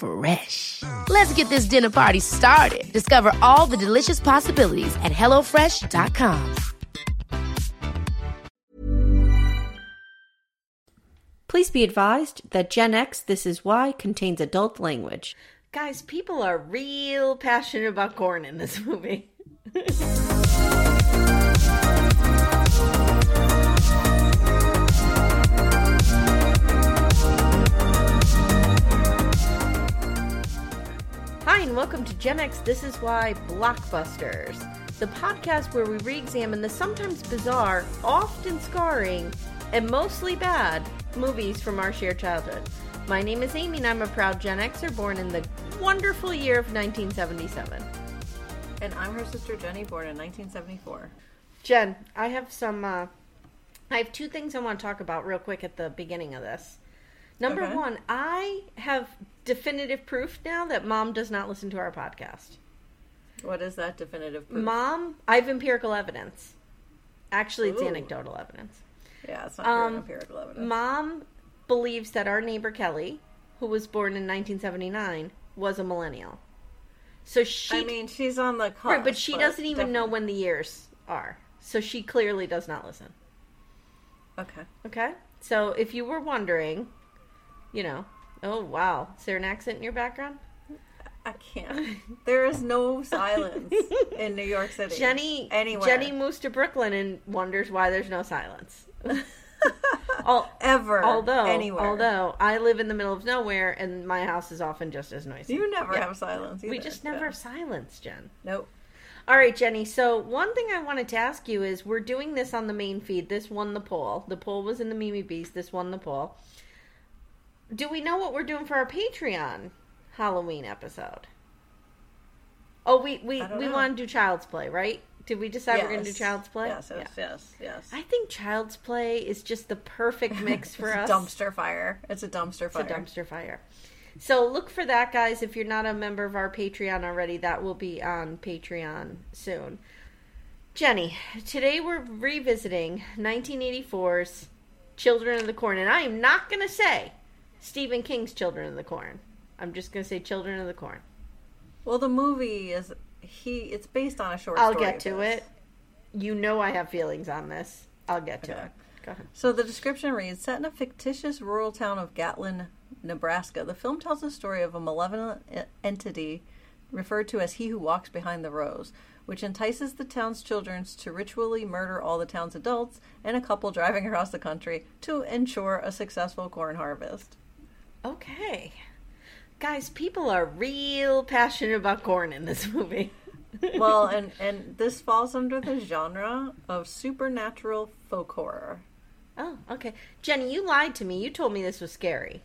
Fresh. Let's get this dinner party started. Discover all the delicious possibilities at hellofresh.com. Please be advised that Gen X This Is Why contains adult language. Guys, people are real passionate about corn in this movie. Hi, and welcome to Gen X This Is Why Blockbusters, the podcast where we re examine the sometimes bizarre, often scarring, and mostly bad movies from our shared childhood. My name is Amy, and I'm a proud Gen Xer born in the wonderful year of 1977. And I'm her sister Jenny, born in 1974. Jen, I have some. Uh, I have two things I want to talk about real quick at the beginning of this. Number Okay. one, I have definitive proof now that mom does not listen to our podcast. What is that definitive proof? Mom, I have empirical evidence. Actually, it's Ooh. anecdotal evidence. yeah, it's not Um, empirical evidence. Mom believes that our neighbor Kelly, who was born in 1979, was a millennial. So she, I mean, she's on the cusp, right, but she doesn't even know when the years are. So she clearly does not listen. Okay. Okay? So if you were wondering, you know, oh wow, is there an accent in your background? I can't. There is no silence in New York City. Jenny anywhere. Jenny moves to Brooklyn and wonders why there's no silence. Al- ever although anywhere. although I live in the middle of nowhere and my house is often just as noisy. you never Yeah. have silence. We either, just never have silence, Jen. Nope. All right, Jenny. So one thing I wanted to ask you is we're doing this on the main feed. This won the poll. The poll was in the Mimi Beast. This won the poll. Do we know what we're doing for our Patreon Halloween episode? Oh, we we, we want to do Child's Play, right? Did we decide we're going to do Child's Play? Yes, yes, Yeah. yes, yes. I think Child's Play is just the perfect mix for it's us. a dumpster fire. It's a dumpster It's fire. a dumpster fire. So look for that, guys. If you're not a member of our Patreon already, that will be on Patreon soon. Jenny, today we're revisiting 1984's Children of the Corn, and I am not going to say Stephen King's Children of the Corn. I'm just going to say Children of the Corn. Well, the movie is he. It's based on a short. I'll story get to it. You know I have feelings on this. I'll get to Okay. it. Go ahead. So the description reads: Set in a fictitious rural town of Gatlin, Nebraska, the film tells the story of a malevolent entity referred to as "He Who Walks Behind the Rows," which entices the town's children to ritually murder all the town's adults and a couple driving across the country to ensure a successful corn harvest. Okay. Guys, people are real passionate about corn in this movie. Well, and and this falls under the genre of supernatural folk horror. Oh, okay. Jenny, you lied to me. You told me this was scary.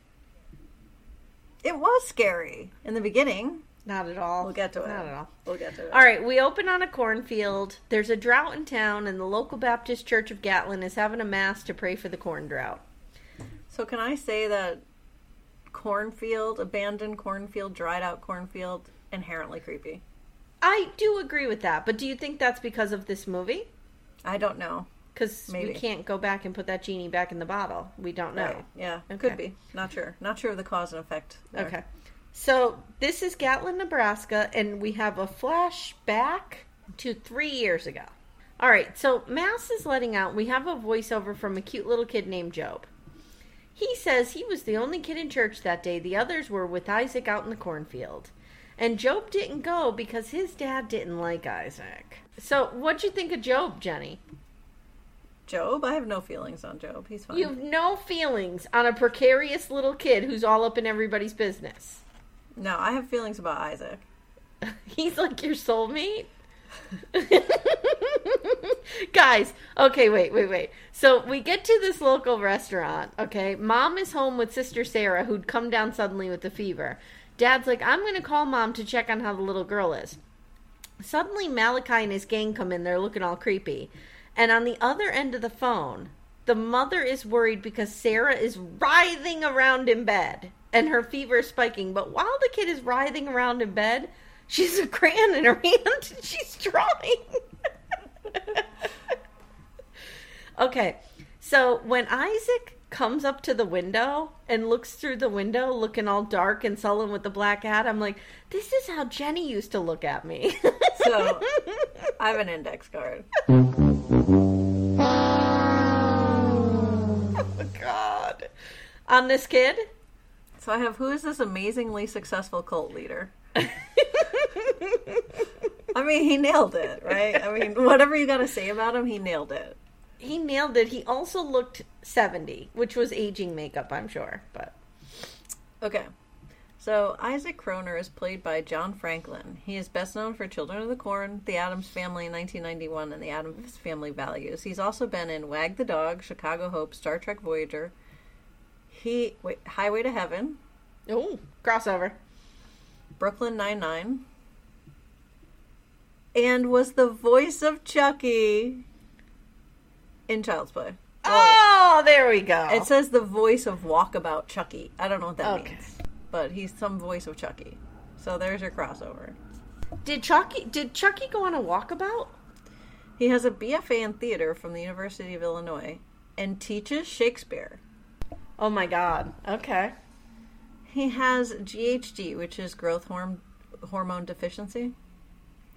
It was scary in the beginning. Not at all. We'll get to it. Not at all. We'll get to it. All right, we open on a cornfield. There's a drought in town, and the local Baptist Church of Gatlin is having a mass to pray for the corn drought. So can I say that cornfield, abandoned cornfield, dried out cornfield, inherently creepy? I do agree with that, but do you think that's because of this movie? I don't know. Because we can't go back and put that genie back in the bottle. We don't know. Right. Yeah, Okay. could be. Not sure. Not sure of the cause and effect. there. Okay. So this is Gatlin, Nebraska, and we have a flashback to three years ago. All right, so Mass is letting out. We have a voiceover from a cute little kid named Job. He says he was the only kid in church that day. The others were with Isaac out in the cornfield. And Job didn't go because his dad didn't like Isaac. So, what'd you think of Job, Jenny? Job? I have no feelings on Job. He's fine. You have no feelings on a precarious little kid who's all up in everybody's business. No, I have feelings about Isaac. He's like your soulmate. Guys, okay, wait, wait, wait. So we get to this local restaurant, okay? Mom is home with Sister Sarah, who'd come down suddenly with a fever. Dad's like, I'm going to call mom to check on how the little girl is. Suddenly, Malachi and his gang come in. They're looking all creepy. And on the other end of the phone, the mother is worried because Sarah is writhing around in bed and her fever is spiking. But while the kid is writhing around in bed, she's a crayon in her hand and she's drawing. okay, so when Isaac comes up to the window and looks through the window, looking all dark and sullen with the black hat, I'm like, this is how Jenny used to look at me. So I have an index card. oh, God. On this kid? So I have who is this amazingly successful cult leader? I mean, he nailed it, right? I mean, whatever you got to say about him, he nailed it. He nailed it. He also looked 70, which was aging makeup, I'm sure. But Okay. So Isaac Croner is played by John Franklin. He is best known for Children of the Corn, The Addams Family in 1991, and The Addams Family Values. He's also been in Wag the Dog, Chicago Hope, Star Trek Voyager. He wait, Highway to Heaven, oh, crossover. Brooklyn Nine Nine, and was the voice of Chucky in Child's Play. Oh, oh, there we go. It says the voice of Walkabout Chucky. I don't know what that Okay. means, but he's some voice of Chucky. So there's your crossover. did Chucky did Chucky go on a walkabout? He has a BFA in theater from the University of Illinois and teaches Shakespeare. Oh my god. Okay. He has GHD, which is growth horm- hormone deficiency,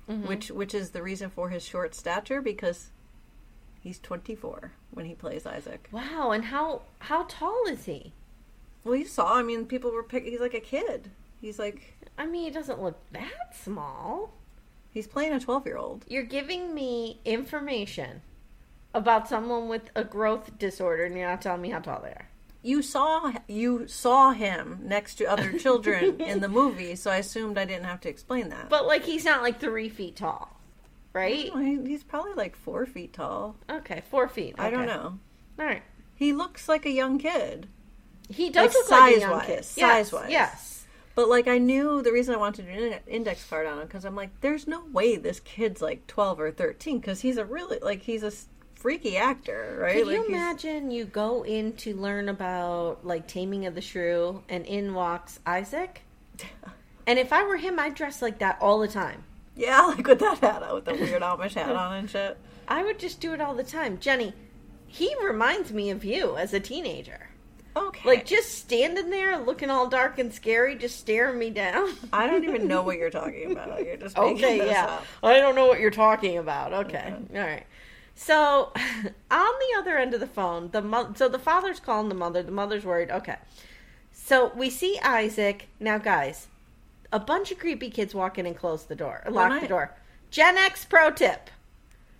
Mm-hmm. which which is the reason for his short stature because he's 24 when he plays Isaac. Wow, and how how tall is he? Well, you saw. I mean, people were pick. He's like a kid. He's like I mean, he doesn't look that small. he's playing a 12 year old. You're giving me information about someone with a growth disorder and you're not telling me how tall they are. You saw you saw him next to other children in the movie, so I assumed I didn't have to explain that. But like he's not like three feet tall. Right? He- he's probably like four feet tall. Okay, four feet. I don't know. All right. He looks like a young kid. He does Like look like a young size-wise, kid. Yes, size-wise. Yes. But like I knew the reason I wanted an index card on him because I'm like, there's no way this kid's like 12 or 13 because he's a really like he's a freaky actor, right? Can like you he's- imagine you go in to learn about like Taming of the Shrew and in walks Isaac? And if I were him, I'd dress like that all the time. Yeah, like with that hat on, with the weird Amish hat on and shit. I would just do it all the time. Jenny, he reminds me of you as a teenager. Okay. Like just standing there looking all dark and scary, just staring me down. I don't even know what you're talking about. You're just making Okay, yeah. up. I don't know what you're talking about. Okay. All right. So, on the other end of the phone, the mo- so the father's calling the mother, the mother's worried. Okay. So, we see Isaac. Now, guys, a bunch of creepy kids walk in and close the door, lock I- the door. Gen X pro tip.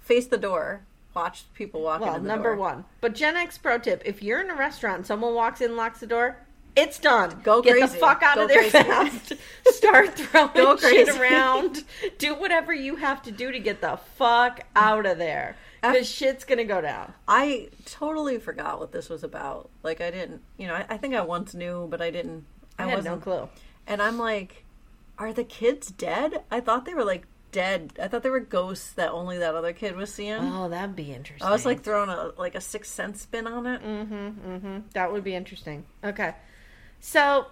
Face the door. Watch people walk Well, number door. one. But Gen X pro tip: if you're in a restaurant, and someone walks in, and locks the door, it's done. Go Get the fuck out Go of there crazy. fast. Start throwing Go shit around. Do whatever you have to do to get the fuck out of there. Because shit's gonna go down. I totally forgot what this was about. Like I didn't, you know, I, I think I once knew, but I didn't. I, had no clue. And I'm like, are the kids dead? I thought they were like dead. I thought they were ghosts that only that other kid was seeing. Oh, that'd be interesting. I was like throwing a like a sixth sense spin on it. Mm. Hmm, mm hmm. That would be interesting. Okay, so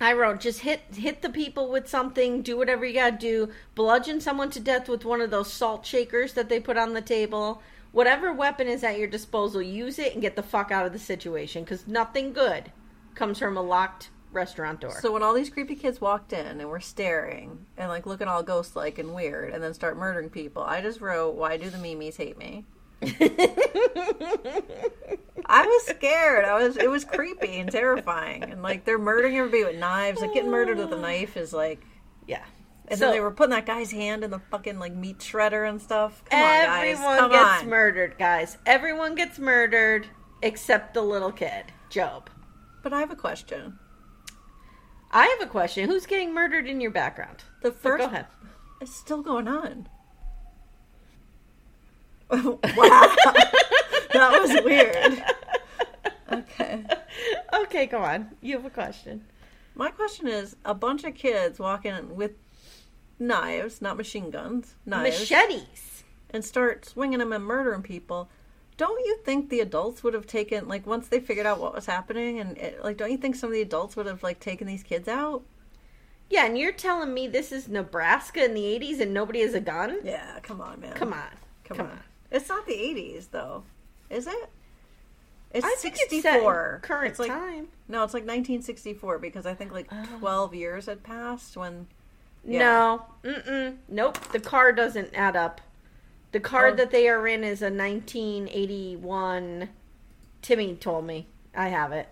I wrote just hit hit the people with something. Do whatever you gotta do. Bludgeon someone to death with one of those salt shakers that they put on the table. Whatever weapon is at your disposal, use it and get the fuck out of the situation. Because nothing good comes from a locked restaurant door. So when all these creepy kids walked in and were staring and like looking all ghost like and weird and then start murdering people, I just wrote, Why do the Mimis hate me? I was scared. I was it was creepy and terrifying. And like they're murdering everybody with knives. Like getting murdered with a knife is like yeah, And So- then they were putting that guy's hand in the fucking like meat shredder and stuff. Come on, guys. Everyone Come gets on. murdered, guys. Everyone gets murdered except the little kid, Job. But I have a question. I have a question. Who's getting murdered in your background? The first Go ahead. It's still going on. wow. that was weird. Okay. Okay, go on. You have a question. My question is a bunch of kids walk in with knives, not machine guns, knives, Machetes. and start swinging them and murdering people. Don't you think the adults would have taken like once they figured out what was happening and it, like don't you think some of the adults would have like taken these kids out? Yeah, and you're telling me this is Nebraska in the 80s and nobody has a gun? Yeah, come on, man. Come on. Come, Come on. on. It's not the 80s though. Is it? It's I 64. it's current It's like- time. No, it's like 1964 because I think like Oh. 12 years had passed when Yeah. No. Mm-mm. Nope. The car doesn't add up. The car Oh. that they are in is a 1981. Timmy told me. I have it.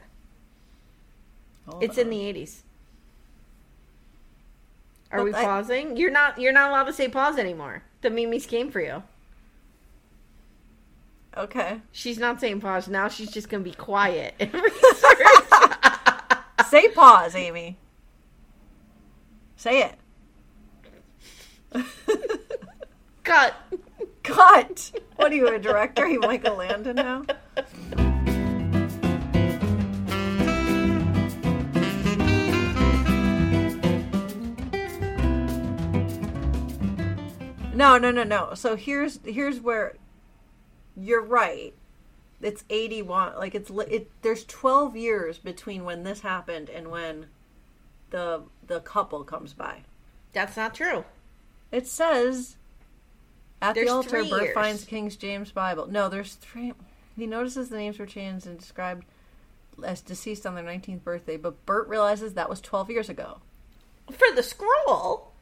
Hold It's in the 80s. Are But we I- pausing? You're not. You're not allowed to say pause anymore. The Mimi's came for you. Okay. She's not saying pause now. She's just gonna be quiet and research. Say pause, Amy. Say it. Cut. Cut. What are you, a director? Are you Michael Landon now? No, no, no, no. So here's here's where you're right. It's 81 like it's it there's 12 years between when this happened and when the the couple comes by. That's not true. It says at There's the altar, Burt years. finds King James Bible. No, there's three. He notices the names were changed and described as deceased on their 19th birthday, but Burt realizes that was 12 years ago. For the scroll.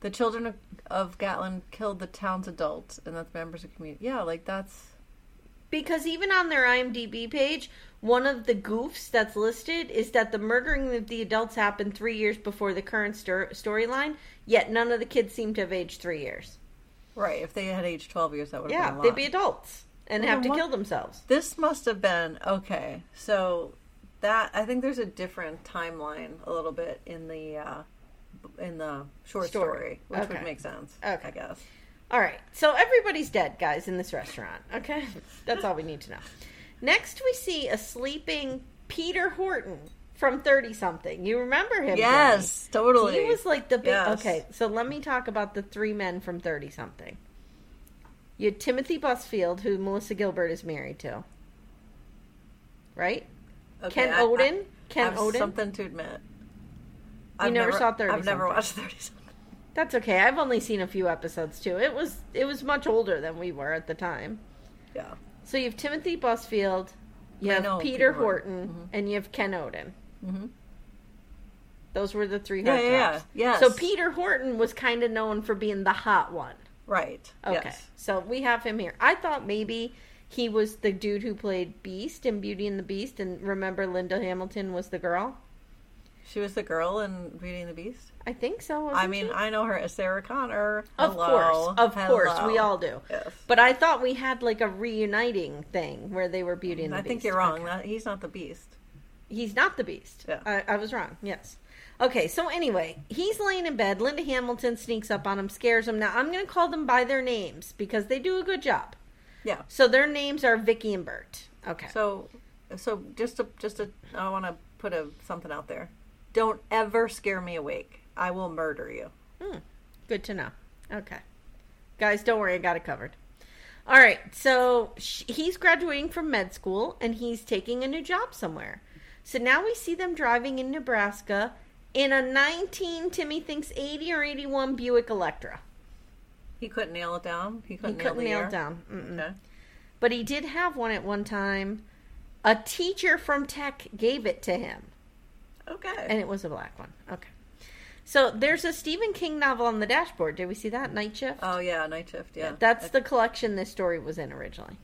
The children of, of Gatlin killed the town's adults, and that's members of the community. Yeah, like that's Because even on their IMDb page, one of the goofs that's listed is that the murdering of the adults happened three years before the current stor- storyline, yet none of the kids seem to have aged three years. right. If they had aged 12 years, that would have Yeah, been a lot. they'd be adults and Well, have to what- kill themselves. This must have been okay. So that I think there's a different timeline a little bit in the uh, in the short Story. story, which Okay. would make sense. Okay. I guess. All right, so everybody's dead, guys, in this restaurant. Okay, that's all we need to know. Next, we see a sleeping Peter Horton from Thirty Something. You remember him? Yes, totally. He was like the big. Yes. Okay, so let me talk about the three men from Thirty Something. You had Timothy Busfield, who Melissa Gilbert is married to, right? Okay, Ken I- Olin? I, Ken I? Something to admit. You never saw 30 I've never watched thirty. That's okay. I've only seen a few episodes too. It was it was much older than we were at the time. Yeah. So you have Timothy Busfield, you I have know Peter Peter Horton, Horton. Mm-hmm. and you have Ken Olin. Those were the three Yeah, hot yeah, yeah. Yes. So Peter Horton was kind of known for being the hot one. Right. Okay. Yes. So we have him here. I thought maybe he was the dude who played Beast in Beauty and the Beast, and remember Linda Hamilton was the girl. She was the girl in Beauty and the Beast. I think so. I mean, she? I know her as Sarah Connor. Of Hello. course, of course, we all do. Yes. But I thought we had like a reuniting thing where they were Beauty and the I Beast. I think you're wrong. That, he's not the Beast. He's not the Beast. Yeah. I, I was wrong. Yes. Okay, so anyway, he's laying in bed. Linda Hamilton sneaks up on him, scares him. Now I'm going to call them by their names because they do a good job. Yeah. So their names are Vicky and Burt. Okay. So, so just to just to, I want to put a something out there. Don't ever scare me awake. I will murder you. Hmm. Good to know. Okay. Guys, don't worry, I got it covered. All right, so sh- he's graduating from med school and he's taking a new job somewhere. So now we see them driving in Nebraska in a 19, Timmy thinks 80 or 81 Buick Electra. He couldn't nail it down. He He couldn't, couldn't nail, nail it down. Mm-mm. Okay. But he did have one at one time. A teacher from tech gave it to him. Okay. And it was a black one. Okay. So there's a Stephen King novel on the dashboard. Did we see that? Night Shift? oh yeah, night shift. Yeah. That's the collection this story was in originally.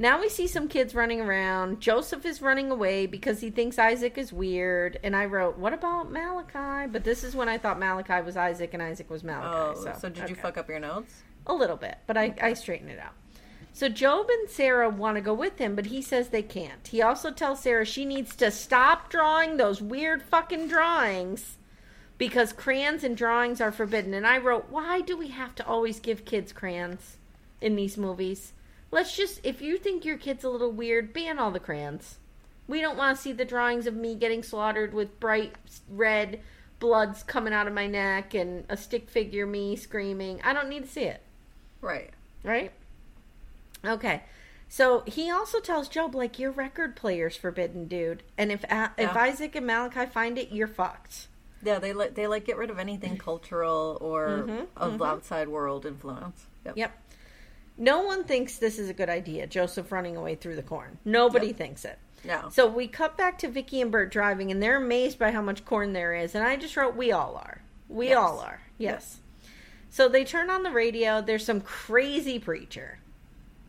Now we see some kids running around. Joseph is running away because he thinks Isaac is weird. And I wrote, "What about Malachi?" But this is when I thought Malachi was Isaac and Isaac was Malachi. Oh, so, so, did you fuck up your notes? A little bit, but I, I straightened it out. So Job and Sarah want to go with him, but he says they can't. He also tells Sarah she needs to stop drawing those weird fucking drawings because crayons and drawings are forbidden. And I wrote, why do we have to always give kids crayons in these movies? Let's just, if you think your kid's a little weird, ban all the crayons. We don't want to see the drawings of me getting slaughtered with bright red bloods coming out of my neck and a stick figure me screaming. I don't need to see it Right. right? Okay. So he also tells Job, like, your record player's forbidden, dude. And if if Yeah. Isaac and Malachi find it, you're fucked. Yeah, they like they like get rid of anything cultural or Mm-hmm, of the outside world influence. Yep. Yep. No one thinks this is a good idea, Joseph running away through the corn. Nobody Yep. thinks it. No. So we cut back to Vicky and Burt driving, and they're amazed by how much corn there is. And I just wrote, "We all are. We Yes. all are. Yes." So they turn on the radio. There's some crazy preacher,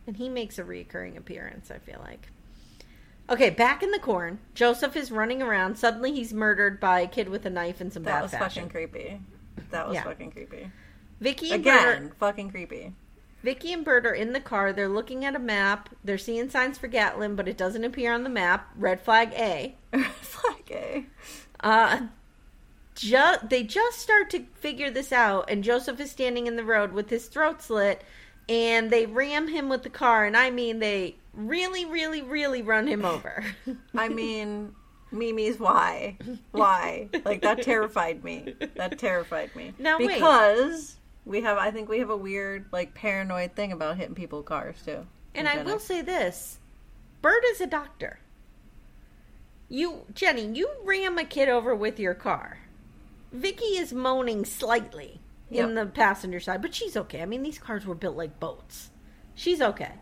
and he makes a recurring appearance. I feel like. Okay, back in the corn, Joseph is running around. Suddenly, he's murdered by a kid with a knife and some that bad was fashion. fucking creepy. That was Yeah. fucking creepy. Vicky and Burt Again, are, fucking creepy. Vicky and Burt are in the car. They're looking at a map. They're seeing signs for Gatlin, but it doesn't appear on the map. Red flag A. Fuck eh? Uh, ju- they just start to figure this out, and Joseph is standing in the road with his throat slit, and they ram him with the car, and I mean they really, really, really run him over. I mean, Mimi's why? Why? Like that terrified me. That terrified me. Now, wait. because we have, I think we have a weird, like, paranoid thing about hitting people cars too. and I will say this: Burt is a doctor. You, Jenny, you ram a kid over with your car. Vicky is moaning slightly in Yep. the passenger side, but she's okay. I mean, these cars were built like boats. She's okay.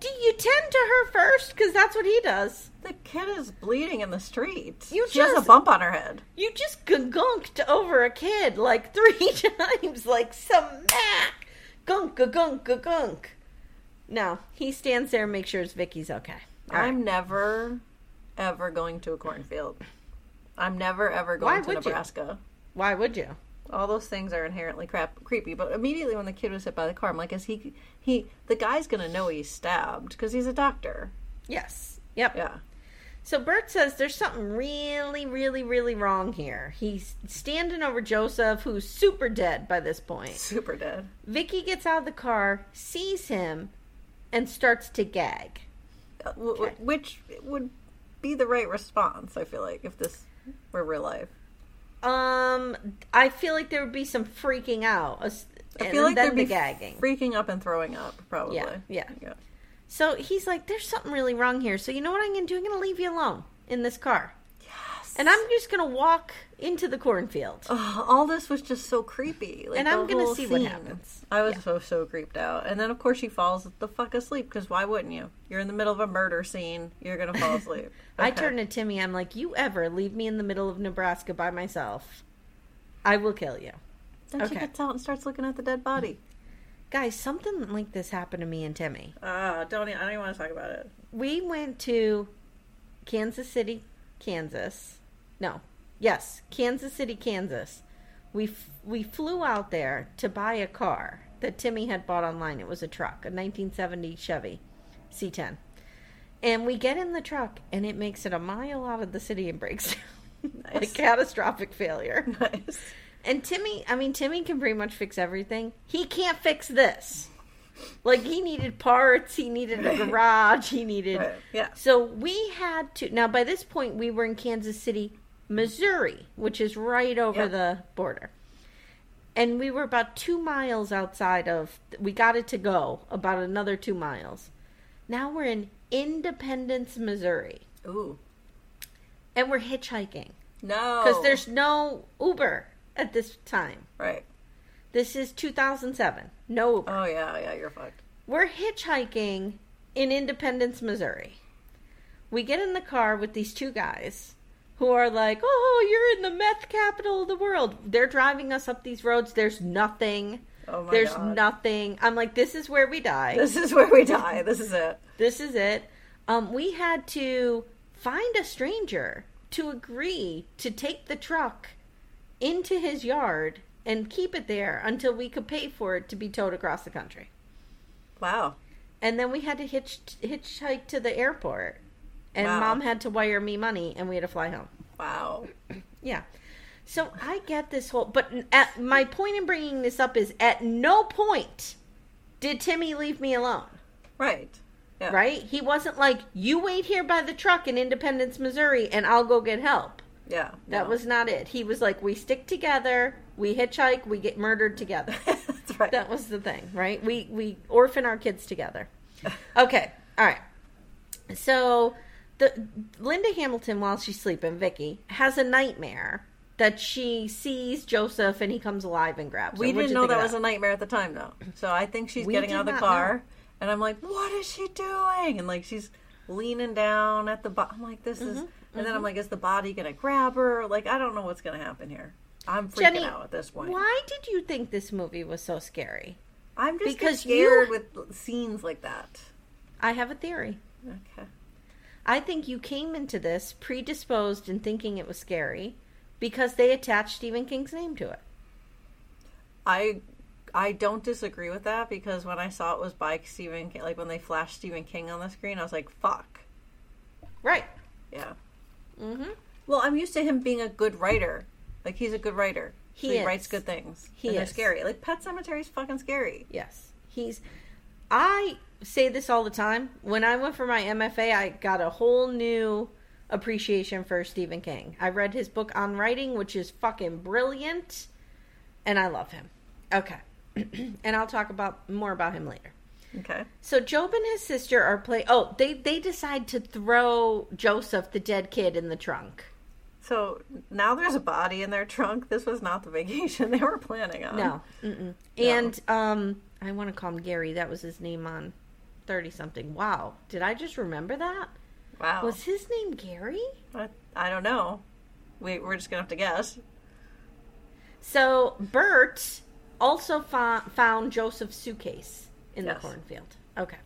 Do you tend to her first? Because that's what he does. the kid is bleeding in the street. You she has just- a bump on her head. You just gunked over a kid like three times, like some mac. Gunk, gunk, gunk. No, he stands there and makes sure Vicky's okay. All right. I'm never, ever going to a cornfield. I'm never ever Why going to would you? Nebraska. Why would you? All those things are inherently crap, creepy. But immediately when the kid was hit by the car, I'm like, is he? He the guy's gonna know he's stabbed because he's a doctor. Yes. Yep. Yeah. So Burt says there's something really, really, really wrong here. He's standing over Joseph, who's super dead by this point. Super dead. Vicky gets out of the car, sees him, and starts to gag. Uh, w- w- Which would be the right response, I feel like, if this were real life. Um, I feel like there would be some freaking out. I feel like there'd the be gagging. freaking up and throwing up, probably. Yeah, yeah. So he's like, "There's something really wrong here." So you know what I'm gonna do? I'm gonna leave you alone in this car, Yes. and I'm just gonna walk into the cornfield. Ugh, all this was just so creepy. Like, And I'm gonna see what happens. I was so so creeped out, and then of course she falls the fuck asleep because why wouldn't you? You're in the middle of a murder scene. You're gonna fall asleep. I turn to Timmy. I'm like, "You ever leave me in the middle of Nebraska by myself? I will kill you." Then she gets out and starts looking at the dead body. Guys, something like this happened to me and Timmy. Ah, don't. I don't even want to talk about it. we went to Kansas City, Kansas. No, yes, Kansas City, Kansas. We f- we flew out there to buy a car that Timmy had bought online. It was a truck, a 1970 Chevy C10. And we get in the truck, and it makes it a mile out of the city and breaks down. Nice. catastrophic failure. Nice. And Timmy, I mean, Timmy can pretty much fix everything. He can't fix this. Like he needed parts, he needed a garage, he needed. Right, yeah. So we had to. Now, by this point, we were in Kansas City, Missouri, which is right over Yep. the border. And we were about two miles outside of. We got it to go about another two miles. Now we're in Independence, Missouri, Ooh. and we're hitchhiking No. because there's no Uber at this time. right. This is 2007. No Uber. Oh yeah, yeah. You're fucked. We're hitchhiking in Independence, Missouri. We get in the car with these two guys who are like, "Oh, you're in the meth capital of the world." They're driving us up these roads. There's nothing. Oh my There's God. nothing. I'm like, this is where we die. This is where we die. This is it. this is it. Um, we had to find a stranger to agree to take the truck into his yard and keep it there until we could pay for it to be towed across the country. Wow. And then we had to hitch hitchhike to the airport, and Wow. mom had to wire me money, and we had to fly home. Wow. Yeah. So I get this whole, but at, my point in bringing this up is at no point did Timmy leave me alone. Right. Yeah. Right? He wasn't like, you wait here by the truck in Independence, Missouri, and I'll go get help. Yeah. That no. was not it. He was like, we stick together, we hitchhike, we get murdered together. That's right. that was the thing, right? We we orphan our kids together. Okay, all right. So the Linda Hamilton, while she's sleeping, Vicky has a nightmare that she sees Joseph and he comes alive and grabs her. we What'd didn't you know that was a nightmare at the time, though. So I think she's We getting did out of the not car, know. and I'm like, "What is she doing?" And like she's leaning down at the bottom. I'm like, "This is," Mm-hmm, and then I'm like, "Is the body gonna grab her?" Like I don't know what's gonna happen here. I'm freaking Jenny, out at this point. Why did you think this movie was so scary? I'm just Because scared you- with scenes like that. I have a theory. Okay. I think you came into this predisposed and thinking it was scary because they attached Stephen King's name to it. I I don't disagree with that because when I saw it was by Stephen King, like when they flashed Stephen King on the screen, I was like, "Fuck." Right. Yeah. Mm-hmm. Well, I'm used to him being a good writer. Like he's a good writer. He So he is. writes good things. He and they're is. scary. Like Pet Sematary's fucking scary. Yes. He's I say this all the time. When I went for my MFA, I got a whole new appreciation for Stephen King. I read his book on writing, which is fucking brilliant, and I love him. Okay. and I'll talk about more about him later. Okay. So Job and his sister are play. Oh, they they decide to throw Joseph, the dead kid, in the trunk. So now there's a body in their trunk. This was not the vacation they were planning on. No, Mm-mm. and um, I want to call him Gary. That was his name on thirty something. Wow, did I just remember that? Wow. Was his name Gary? I, I don't know. We, we're just going to have to guess. So Burt also fo- found Joseph's suitcase in Yes. the cornfield. Okay.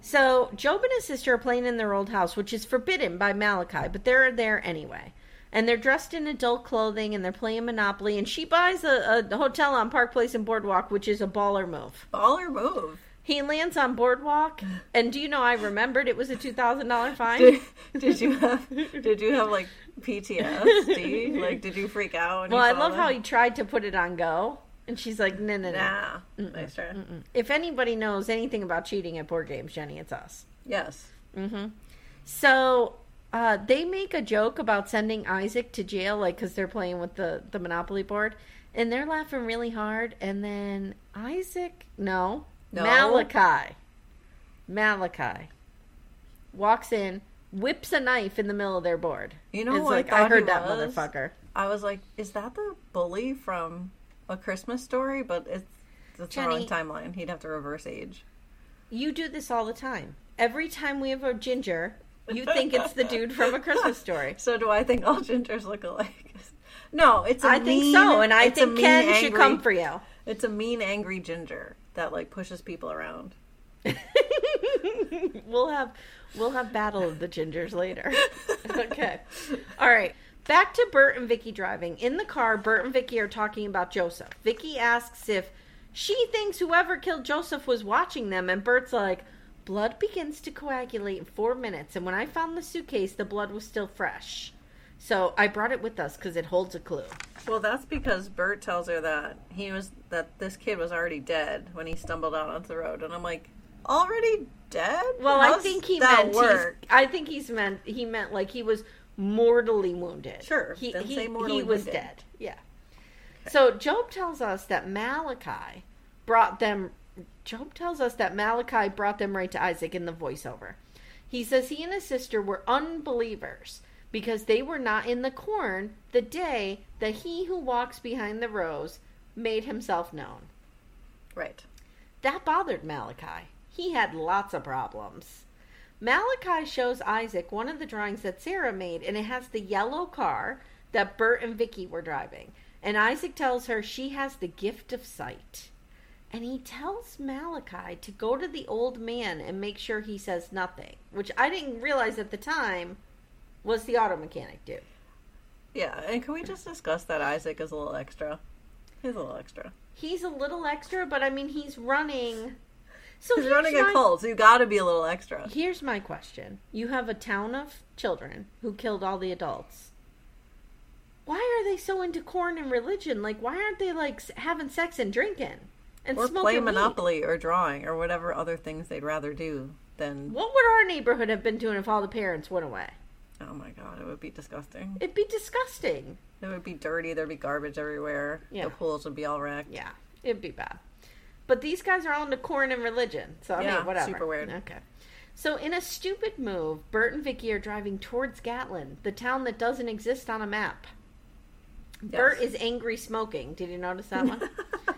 So Job and his sister are playing in their old house, which is forbidden by Malachi, but they're there anyway. And they're dressed in adult clothing and they're playing Monopoly. And she buys a, a hotel on Park Place and Boardwalk, which is a baller move. Baller move. He lands on Boardwalk, and do you know I remembered it was a two thousand dollar fine? Did, did you have did you have like PTSD? like did you freak out? Well, I love how he tried to put it on go, and she's like, "No, no, no." Nice try. If anybody knows anything about cheating at board games, Jenny, it's us. Yes. Mm-hmm. So uh, they make a joke about sending Isaac to jail, like because they're playing with the the Monopoly board, and they're laughing really hard. And then Isaac, no, No. Malachi, Malachi walks in, whips a knife in the middle of their board. You know it's what I like I, thought heard he that was? motherfucker. I was like, is that the bully from A Christmas Story? But it's it's the wrong timeline. He'd have to reverse age. You do this all the time. Every time we have a ginger, you think it's the dude from A Christmas Story. So do I think all gingers look alike? No, it's a I think so, and I think mean, Ken should come for you. It's a mean, angry ginger that like pushes people around. We'll have we'll have battle of the gingers later. okay. All right. Back to Burt and Vicky driving. In the car, Burt and Vicky are talking about Joseph. Vicky asks if she thinks whoever killed Joseph was watching them, and Burt's like, Blood begins to coagulate in four minutes, and when I found the suitcase, the blood was still fresh. So I brought it with us because it holds a clue. Well, that's because Burt tells her that he was that this kid was already dead when he stumbled out onto the road, and I'm like, already dead? Well, I think he meant work. I think he's meant he meant like he was mortally wounded. Sure, he he, he was wounded. dead. Yeah. So Job tells us that Malachi brought them. Job tells us that Malachi brought them right to Isaac in the voiceover. He says he and his sister were unbelievers because they were not in the corn the day that he who walks behind the rows made himself known. Right. That bothered Malachi. He had lots of problems. Malachi shows Isaac one of the drawings that Sarah made, and it has the yellow car that Burt and Vicky were driving. And Isaac tells her she has the gift of sight. and he tells Malachi to go to the old man and make sure he says nothing, which I didn't realize at the time was the auto mechanic do? Yeah, and can we just discuss that Isaac is a little extra? He's a little extra. He's a little extra, but I mean, he's running. So He's running my- a cult, so you got to be a little extra. Here's my question: You have a town of children who killed all the adults. Why are they so into corn and religion? Like, why aren't they like having sex and drinking and Or smoking play weed? Monopoly or drawing or whatever other things they'd rather do than. What would our neighborhood have been doing if all the parents went away? Oh my god, it would be disgusting. It'd be disgusting. It would be dirty. There'd be garbage everywhere. Yeah. The pools would be all wrecked. Yeah, it'd be bad. But these guys are all into corn and religion, so I Yeah, mean, whatever. super weird. Okay. So, in a stupid move, Burt and Vicky are driving towards Gatlin, the town that doesn't exist on a map. Burt is angry smoking. Did you notice that one?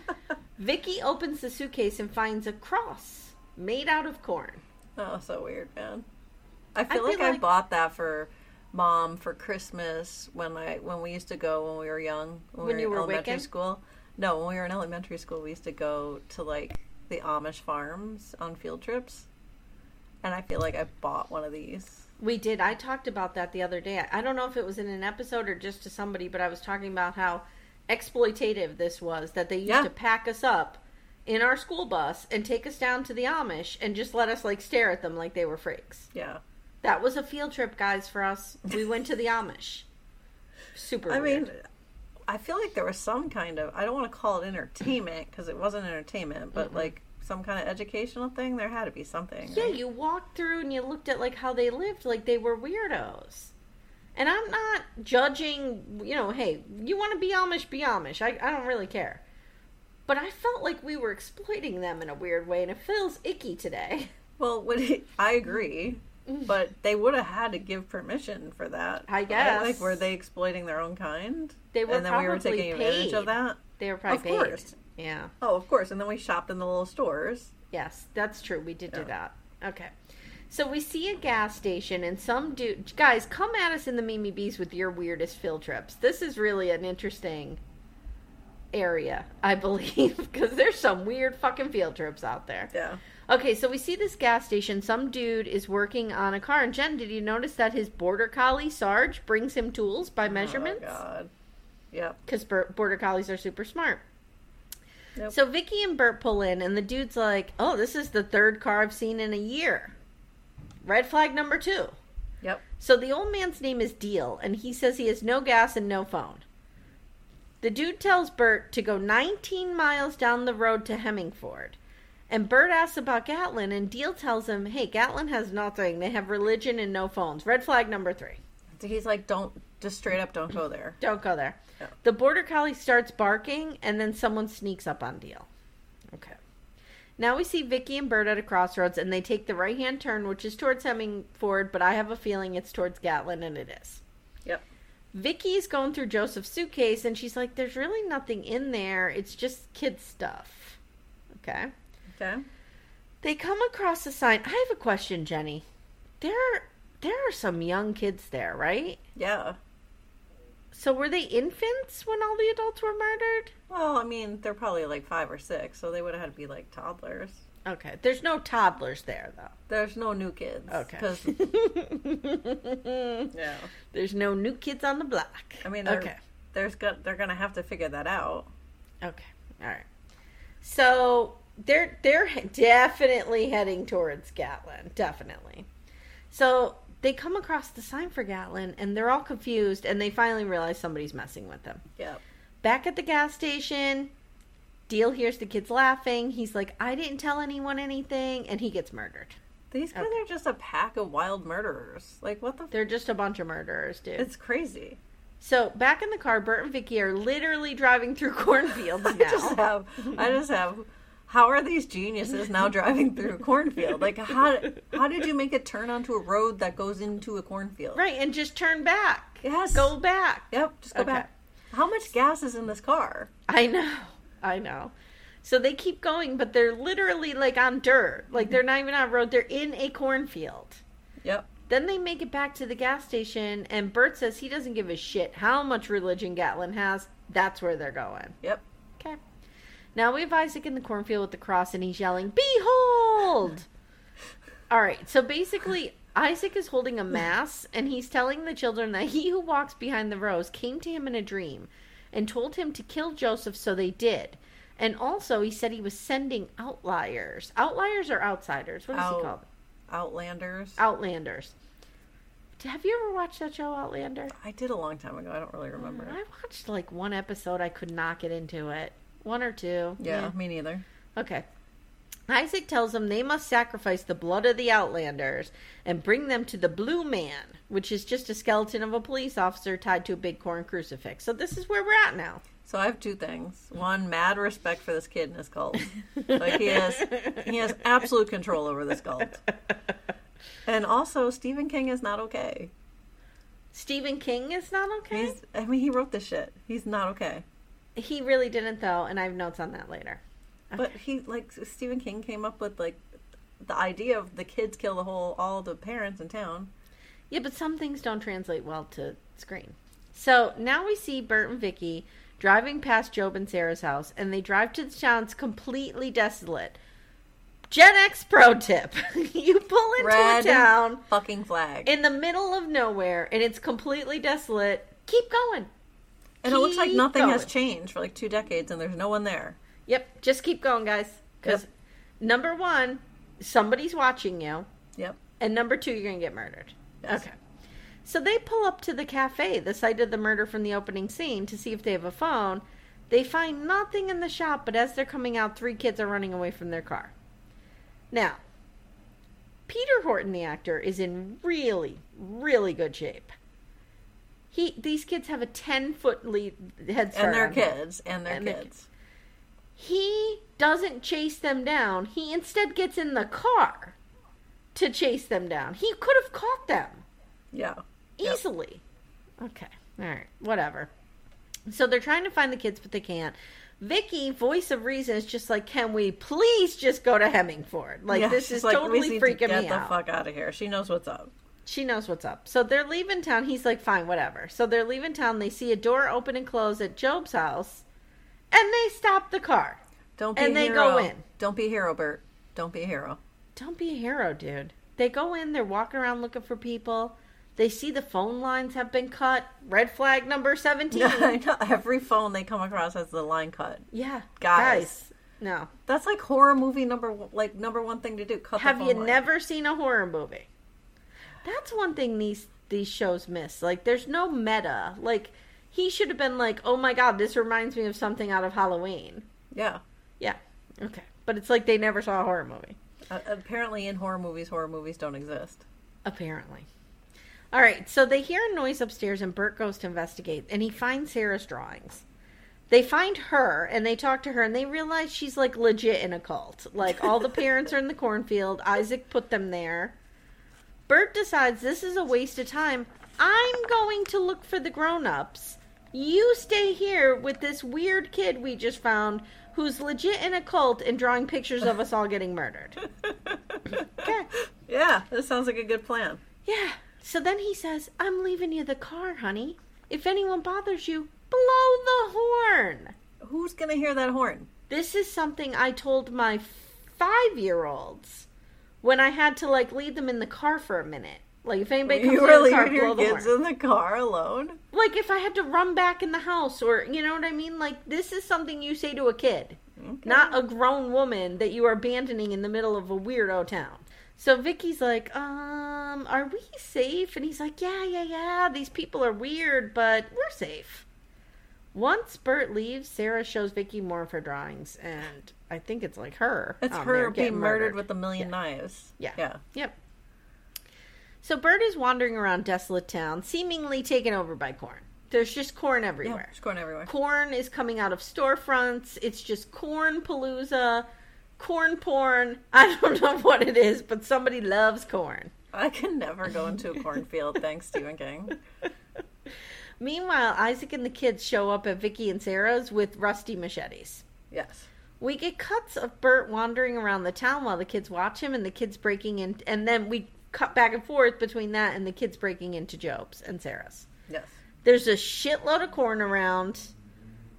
Vicky opens the suitcase and finds a cross made out of corn. Oh, so weird, man. I feel like, feel I bought that for mom for Christmas when I when we used to go when we were young when, When we you were in were elementary Wiccan? school. No, when we were in elementary school, we used to go to like the Amish farms on field trips, and I feel like I bought one of these. We did. I talked about that the other day. I don't know if it was in an episode or just to somebody, but I was talking about how exploitative this was that they used Yeah. to pack us up in our school bus and take us down to the Amish and just let us like stare at them like they were freaks. Yeah, That was a field trip, guys, for us. We went to the Amish. Super. I weird. mean, I feel like there was some kind of I don't want to call it entertainment because it wasn't entertainment, but like some kind of educational thing. There had to be something. Yeah, right? you walked through and you looked at like how they lived, like they were weirdos. And I'm not judging, you know, hey, you want to be Amish, be Amish. I, I don't really care. But I felt like we were exploiting them in a weird way, and it feels icky today. Well, what he, I agree, Mm. but they would have had to give permission for that. I right? guess. Like, were they exploiting their own kind? They were and then we were taking advantage paid. of that. They were probably Of paid. course. Yeah. Oh, of course. And then we shopped in the little stores. Yes, that's true. We did do that. Okay. So we see a gas station, and some dude. Guys, come at us in the Mimi Bees with your weirdest field trips. This is really an interesting area, I believe, because there's some weird fucking field trips out there. Yeah. Okay, so we see this gas station. Some dude is working on a car. And Jen, did you notice that his border collie Sarge brings him tools by oh, measurements? Oh God. Yep. Because border collies are super smart. Yep. So Vicky and Burt pull in, and the dude's like, "Oh, this is the third car I've seen in a year. Red flag number two. Yep. So the old man's name is Diehl, and he says he has no gas and no phone. The dude tells Burt to go 19 miles down the road to Hemingford. And Burt asks about Gatlin, and Diehl tells him, hey, Gatlin has nothing. They have religion and no phones. Red flag number three. So he's like, don't just straight up, don't go there. Don't go there. Yeah. The border collie starts barking, and then someone sneaks up on Diehl. Okay. Now we see Vicky and Burt at a crossroads, and they take the right hand turn, which is towards Hemingford, but I have a feeling it's towards Gatlin, and it is. Vicky's going through Joseph's suitcase, and she's like, "There's really nothing in there. It's just kid stuff." Okay. Okay. They come across a sign. I have a question, Jenny. There, there are some young kids there, right? Yeah. So were they infants when all the adults were murdered? Well, I mean, they're probably like five or six, so they would have had to be like toddlers. Okay. There's no toddlers there, though. There's no new kids. Okay. yeah. There's no new kids on the block. I mean, they're, okay. there's got they're gonna have to figure that out. Okay. All right. So they're they're definitely heading towards Gatlin. Definitely. So they come across the sign for Gatlin and they're all confused and they finally realize somebody's messing with them. Yep. Back at the gas station, Diehl hears the kids laughing. He's like, I didn't tell anyone anything, and he gets murdered. These guys are just a pack of wild murderers. Like what the? F- They're just a bunch of murderers, dude. it's crazy. So back in the car, Burt and Vicky are literally driving through cornfields I just have. I just have. How are these geniuses now driving through a cornfield? Like how? How did you make a turn onto a road that goes into a cornfield? Right, and just turn back. Yes. Go back. Yep. Just go Okay. back. How much gas is in this car? I know. I know. So they keep going, but they're literally like on dirt. Like they're not even on road. They're in a cornfield. Yep. Then they make it back to the gas station, and Burt says he doesn't give a shit how much religion Gatlin has. That's where they're going. Yep. Okay. Now we have Isaac in the cornfield with the cross, and he's yelling, "Behold!" All right. So basically, Isaac is holding a mass, and he's telling the children that he who walks behind the rows came to him in a dream, and told him to kill Joseph. So they did. And also, he said he was sending outliers. Outliers or outsiders? What is Out- he called? Outlanders. Outlanders. Have you ever watched that show, Outlander? I did a long time ago. I don't really remember. I watched like one episode. I could not get into it. One or two. Yeah, me neither. Okay. Isaac tells them they must sacrifice the blood of the Outlanders and bring them to the Blue Man, which is just a skeleton of a police officer tied to a big corn crucifix. So this is where we're at now. So I have two things. One, mad respect for this kid and his cult. Like he has, he has absolute control over this cult. And also, Stephen King is not okay. Stephen King is not okay. He's, I mean, he wrote this shit. He's not okay. he really didn't though, and I have notes on that later. But he, like, Stephen King came up with like the idea of the kids kill the whole, all the parents in town. Yeah, but some things don't translate well to screen. So now we see Burt and Vicky driving past Job and Sarah's house, and they drive to the town's completely desolate. Gen X pro tip: You pull into Red a town fucking flag. in the middle of nowhere, and it's completely desolate. Keep going. and it looks like keep nothing has changed for like two decades, and there's no one there. Yep, just keep going, guys. Because Yep. number one, somebody's watching you. Yep. And number two, you're going to get murdered. Yes. Okay. So they pull up to the cafe, the site of the murder from the opening scene, to see if they have a phone. They find nothing in the shop, but as they're coming out, three kids are running away from their car. Now, Peter Horton, the actor, is in really, really good shape. He, these kids have a ten foot lead head start And him. kids. And their And their kids. He doesn't chase them down. He instead gets in the car to chase them down. He could have caught them Yeah. Yep. easily. Okay. All right. Whatever. So they're trying to find the kids, but they can't. Vicky, voice of reason, is just like, can we please just go to Hemingford? Like Yeah, this is like, totally freaking to get me the out. fuck out of here. She knows what's up. She knows what's up. So they're leaving town. He's like, fine, whatever. So they're leaving town. They see a door open and close at Job's house, and they stop the car. Don't be And a they hero. go in. Don't be a hero, Burt. Don't be a hero. Don't be a hero, dude. They go in, they're walking around looking for people. They see the phone lines have been cut. Red flag number 17. I know. Every phone they come across has the line cut. yeah. Guys. Guys. No. That's like horror movie number one- like number one thing to do. Cut the Have you line. never seen a horror movie? That's one thing these these shows miss. Like there's no meta. Like he should have been like, "Oh my god, this reminds me of something out of Halloween." Yeah. Yeah. Okay. But it's like they never saw a horror movie. Uh, apparently, in horror movies, horror movies don't exist. Apparently. All right, so they hear a noise upstairs and Burt goes to investigate and he finds Sarah's drawings. They find her and they talk to her and they realize she's like legit in a cult. Like all the parents are in the cornfield, Isaac put them there. Burt decides this is a waste of time. I'm going to look for the grown-ups. You stay here with this weird kid we just found who's legit in a cult and drawing pictures of us all getting murdered. okay. Yeah, this sounds like a good plan. Yeah. So then he says, I'm leaving you the car, honey. If anyone bothers you, blow the horn. Who's gonna hear that horn? This is something I told my five year olds when I had to like lead them in the car for a minute. Like if anybody comes You really the car, your kids in the car alone? Like if I had to run back in the house or you know what I mean? Like this is something you say to a kid. Not a grown woman that you are abandoning in the middle of a weirdo town. So Vicky's like, um, are we safe? And he's like, yeah, yeah, yeah. These people are weird, but we're safe. Once Burt leaves, Sarah shows Vicky more of her drawings, and I think it's like her. It's her being getting murdered, with a million knives. Yeah. Yeah. Yep. So Burt is wandering around desolate town, seemingly taken over by corn. There's just corn Yeah, everywhere. it's going everywhere. Corn is coming out of storefronts. It's just corn palooza, corn porn. I don't know what it is, but somebody loves corn. I can never go into a cornfield, thanks, Stephen King. Meanwhile, Isaac and the kids show up at Vicky and Sarah's with rusty machetes. Yes. We get cuts of Burt wandering around the town while the kids watch him and the kids breaking in and then we cut back and forth between that and the kids breaking into Job's and Sarah's. Yes. There's a shitload of corn around.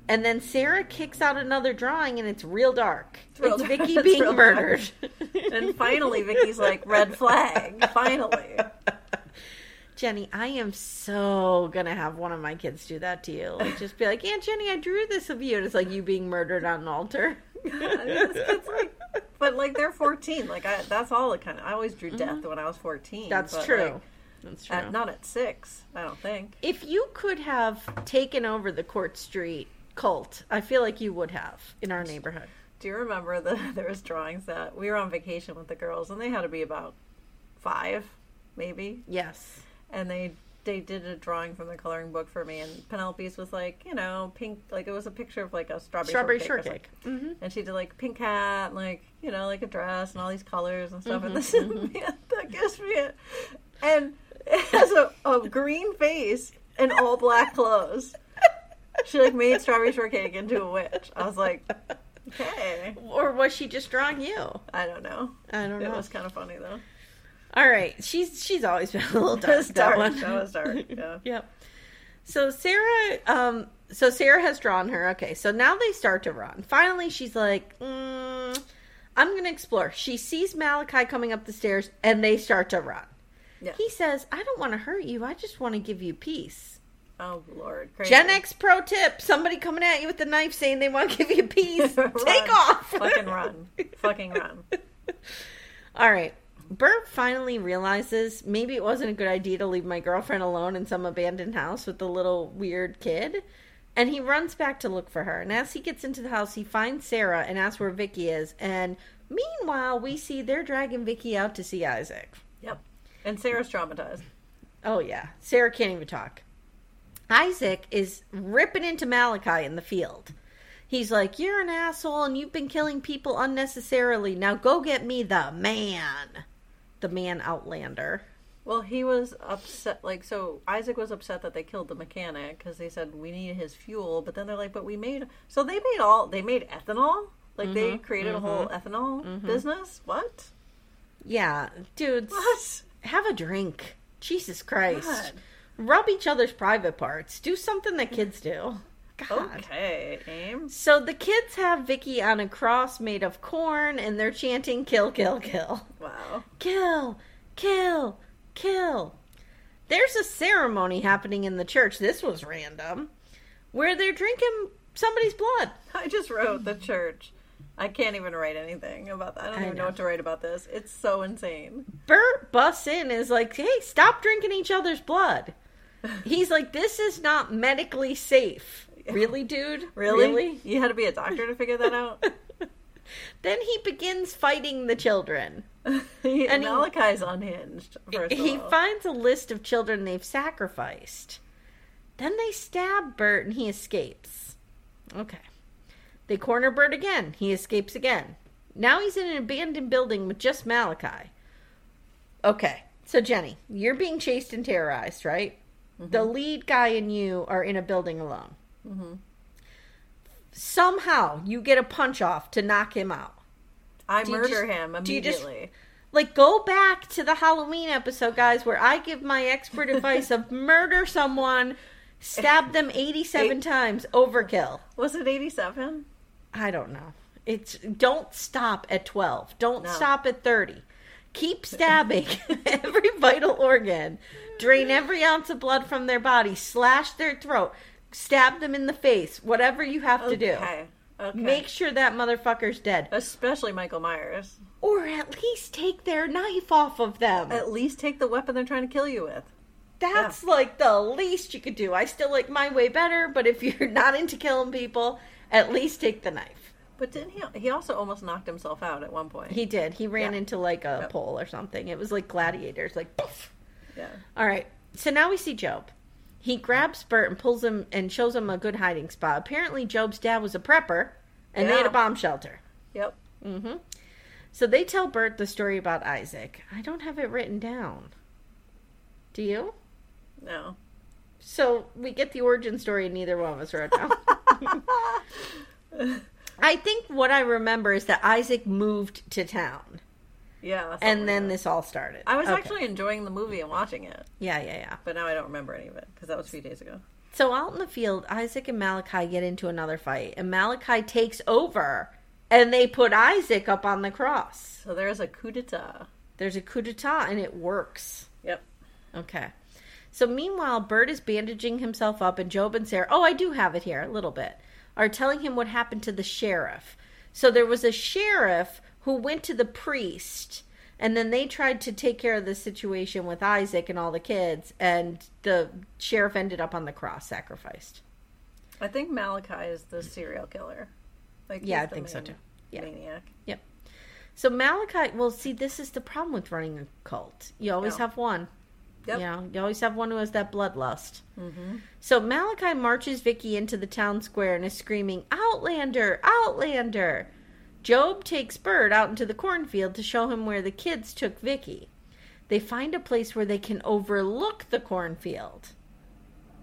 And then Sarah kicks out another drawing, and it's real dark. It's, real- Vicky it's being real murdered. And finally, Vicky's like, red flag. Finally. Jenny, I am so gonna have one of my kids do that to you. Like, just be like, Aunt Jenny, I drew this of you, and it's like you being murdered on an altar. It's like, but like they're 14. Like I, that's all it kind of. I always drew death when I was 14. Mm-hmm. That's but, true. like, That's true. at, not at six, I don't think. if you could have taken over the Court Street cult, I feel like you would have in our neighborhood. Do you remember the there was drawings that we were on vacation with the girls and they had to be about five, maybe, Yes. and they they did a drawing from the coloring book for me and Penelope's was like you know pink like it was a picture of like a strawberry Strawberry shortcake, or shortcake. something. and she did like pink hat like you know like a dress and all these colors and stuff Mm-hmm, and this is that gives me it and it has a, a green face and all black clothes. She like made strawberry shortcake into a witch. I was like, okay. Or was she just drawing you? I don't know. I don't know. It was kind of funny though. All right, she's she's always been a little dark. that dark. one. That was dark. Yeah. Yep. So Sarah, um, so Sarah has drawn her. Okay, so now they start to run. Finally, she's like, mm, "I'm going to explore." She sees Malachi coming up the stairs, and they start to run. Yeah. He says, "I don't want to hurt you. I just want to give you peace." Oh Lord. Crazy. Gen X pro tip: Somebody coming at you with a knife saying they want to give you peace, take off. Fucking run. Fucking run. All right. Burt finally realizes maybe it wasn't a good idea to leave my girlfriend alone in some abandoned house with the little weird kid. And he runs back to look for her. And as he gets into the house, he finds Sarah and asks where Vicky is. And meanwhile, we see they're dragging Vicky out to see Isaac. Yep. And Sarah's traumatized. Oh, yeah. Sarah can't even talk. Isaac is ripping into Malachi in the field. He's like, You're an asshole and you've been killing people unnecessarily. Now go get me the man. The man Outlander. Well, he was upset. Like, so Isaac was upset that they killed the mechanic because they said we need his fuel. But then they're like, but we made. So they made all. They made ethanol. Like they mm-hmm, created a mm-hmm, whole ethanol mm-hmm. business. What? Yeah, dudes, What? have a drink. Jesus Christ. God. Rub each other's private parts. Do something that kids do. God. Okay, Ames. So the kids have Vicky on a cross made of corn and they're chanting kill, kill, kill. Wow. Kill, kill, kill. There's a ceremony happening in the church. This was random. Where they're drinking somebody's blood. I just wrote the church. I can't even write anything about that. I don't I even know. know. what to write about this. It's so insane. Burt busts in and is like, hey, stop drinking each other's blood. He's like, this is not medically safe. Really, dude? Really? You had to be a doctor to figure that out? Then he begins fighting the children. He- And he- Malachi's unhinged, He finds a list of children they've sacrificed. Then they stab Burt and he escapes. Okay. They corner Burt again. He escapes again. Now he's in an abandoned building with just Malachi. Okay. So, Jenny, you're being chased and terrorized, right? Mm-hmm. The lead guy and you are in a building alone. Somehow you get a punch off to knock him out. I Do murder just- him just- immediately. Like, go back to the Halloween episode, guys, where I give my expert advice of murder someone, stab them 87 times, overkill. Was it 87? I don't know. It's don't stop at 12. Don't No. stop at 30. Keep stabbing every vital organ. Drain every ounce of blood from their body. Slash their throat. Stab them in the face. Whatever you have to do. Okay. Okay. Make sure that motherfucker's dead. Especially Michael Myers. Or at least take their knife off of them. At least take the weapon they're trying to kill you with. That's like the least you could do. I still like my way better, but if you're not into killing people, at least take the knife. But didn't he? He also almost knocked himself out at one point. He did. He ran Yeah. into like a Yep. pole or something. It was like gladiators, like poof. yeah. All right. So now we see Job. He grabs Burt and pulls him and shows him a good hiding spot. Apparently, Job's dad was a prepper, and they had a bomb shelter. Yep. Mm-hmm. So they tell Burt the story about Isaac. I don't have it written down. Do you? No. So we get the origin story, and neither one of us wrote down. I think what I remember is that Isaac moved to town, Yeah. and then this all started. I was Okay. actually enjoying the movie and watching it, yeah, yeah, yeah. but now I don't remember any of it because that was a few days ago. So out in the field, Isaac and Malachi get into another fight, and Malachi takes over, and they put Isaac up on the cross. So there's a coup d'etat. There's a coup d'etat, and it works. Yep. Okay. So meanwhile, Burt is bandaging himself up, and Job and Sarah, oh, I do have it here a little bit, are telling him what happened to the sheriff. So there was a sheriff who went to the priest, and then they tried to take care of the situation with Isaac and all the kids, and the sheriff ended up on the cross, sacrificed. I think Malachi is the serial killer. Like Yeah, I think so, too. Yeah. Maniac. Yep. So Malachi, well, see, this is the problem with running a cult. You always Yeah. have one. Yep. You know, you always have one who has that bloodlust. Mm-hmm. So Malachi marches Vicky into the town square and is screaming, Outlander! Outlander! Job takes Burt out into the cornfield to show him where the kids took Vicky. They find a place where they can overlook the cornfield.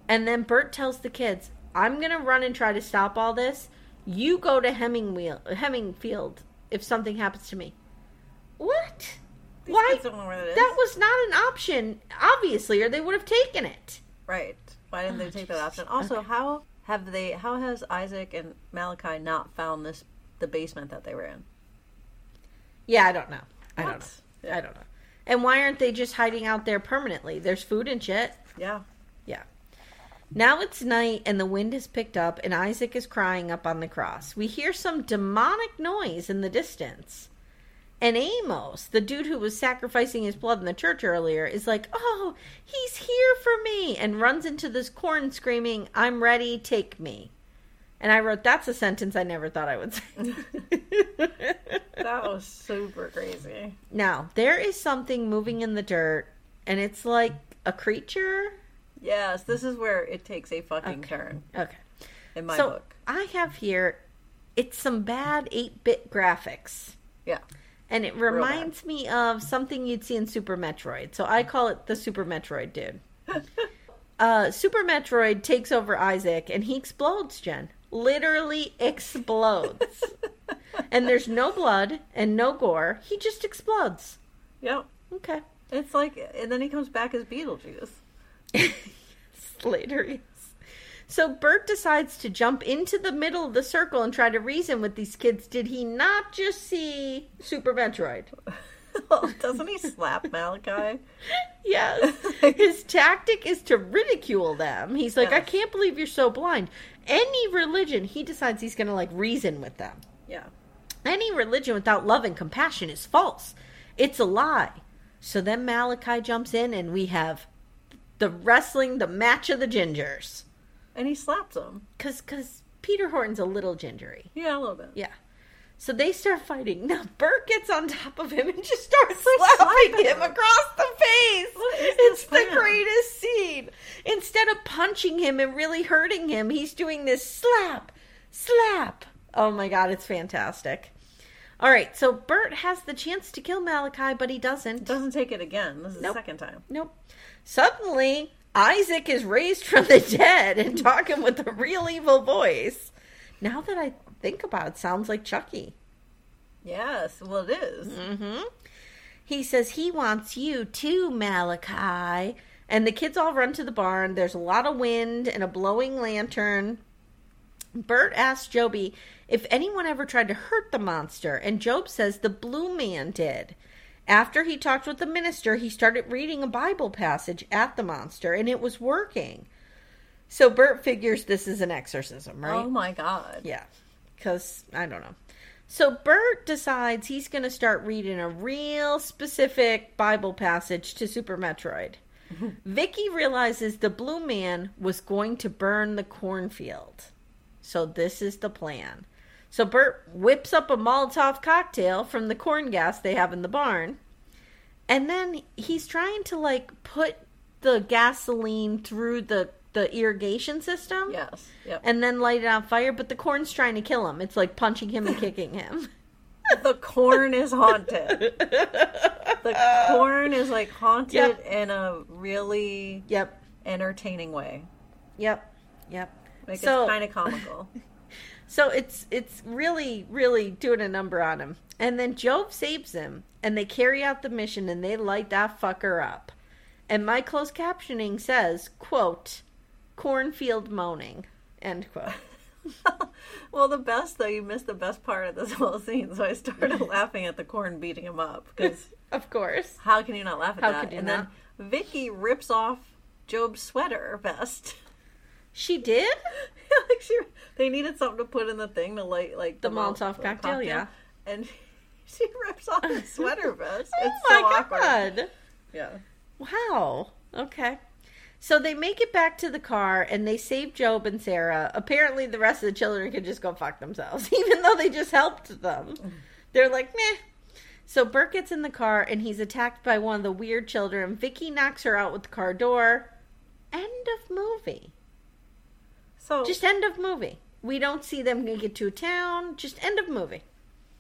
And then Burt tells the kids, I'm going to run and try to stop all this. You go to Hemingwheel, Hemmingfield if something happens to me. What? These Why? kids don't know where that. That was not an option, obviously, or they would have taken it. Right. Why didn't they Oh, take that option? Also, how have they? How has Isaac and Malachi not found this the basement that they were in? Yeah, I don't know. I don't What? know. I don't know. And why aren't they just hiding out there permanently? There's food and shit. Yeah. Yeah. Now it's night and the wind has picked up and Isaac is crying up on the cross. We hear some demonic noise in the distance. And Amos, the dude who was sacrificing his blood in the church earlier, is like, Oh, he's here for me, and runs into this corn screaming, I'm ready, take me. And I wrote, That's a sentence I never thought I would say. That was super crazy. now, there is something moving in the dirt, and it's like a creature. Yes, this is where it takes a fucking Okay. turn Okay. in my so book. I have here, it's some bad 8 bit graphics. Yeah. And it reminds me of something you'd see in Super Metroid. So I call it the Super Metroid dude. uh, Super Metroid takes over Isaac and he explodes, Jen. Literally explodes. and there's no blood and no gore. He just explodes. Yep. Okay. It's like, and then he comes back as Beetlejuice. Later, yes. So Burt decides to jump into the middle of the circle and try to reason with these kids. Did he not just see Super Metroid? Doesn't he slap Malachi? Yes. His tactic is to ridicule them. He's like, I can't believe you're so blind. Any religion, he decides he's going to like reason with them. Yeah. Any religion without love and compassion is false. It's a lie. So then Malachi jumps in and we have the wrestling, the match of the gingers. And he slaps him. Cause, cause Peter Horton's a little gingery. Yeah, a little bit. Yeah. So they start fighting. Now Burt gets on top of him and just starts like slapping him across the face. It's the plan? greatest scene. Instead of punching him and really hurting him, he's doing this slap, slap. Oh my god, it's fantastic. All right, so Burt has the chance to kill Malachi, but he doesn't. Doesn't take it again. This is Nope. the second time. Nope. Suddenly, Isaac is raised from the dead and talking with a real evil voice. Now that I think about it, sounds like Chucky. Yes, well, it is. Mm-hmm. He says he wants you too, Malachi. And the kids all run to the barn. There's a lot of wind and a blowing lantern. Burt asks Joby if anyone ever tried to hurt the monster, and Job says the blue man did. After he talked with the minister, he started reading a Bible passage at the monster, and it was working. So Burt figures this is an exorcism, right? Oh my god. Yeah, because I don't know. So Burt decides he's going to start reading a real specific Bible passage to Super Metroid. Vicky realizes the blue man was going to burn the cornfield. So this is the plan. So Burt whips up a Molotov cocktail from the corn gas they have in the barn. And then he's trying to like put the gasoline through the the irrigation system Yes. Yep. and then light it on fire, but the corn's trying to kill him. It's like punching him and kicking him. the corn is haunted. the corn is like haunted Yep. in a really Yep. entertaining way. Yep. Yep. Like so, it's kind of comical. so it's it's really really doing a number on him. And then Job saves him, and they carry out the mission, and they light that fucker up. And my closed captioning says, "quote cornfield moaning. End quote. Well, the best though, you missed the best part of this whole scene. So I started laughing at the corn beating him up because Of course. how can you not laugh at How that? and not? then Vicky rips off Job's sweater vest. She did? like she, they needed something to put in the thing to light like The mol- Molotov cocktail, yeah. And she rips off his sweater vest. Oh It's my so awkward. god. Yeah. Wow. Okay. So they make it back to the car and they save Job and Sarah. Apparently, the rest of the children could just go fuck themselves, even though they just helped them. They're like, meh. So Burke gets in the car and he's attacked by one of the weird children. Vicky knocks her out with the car door. End of movie. So Just end of movie. We don't see them make it to a town. Just end of movie.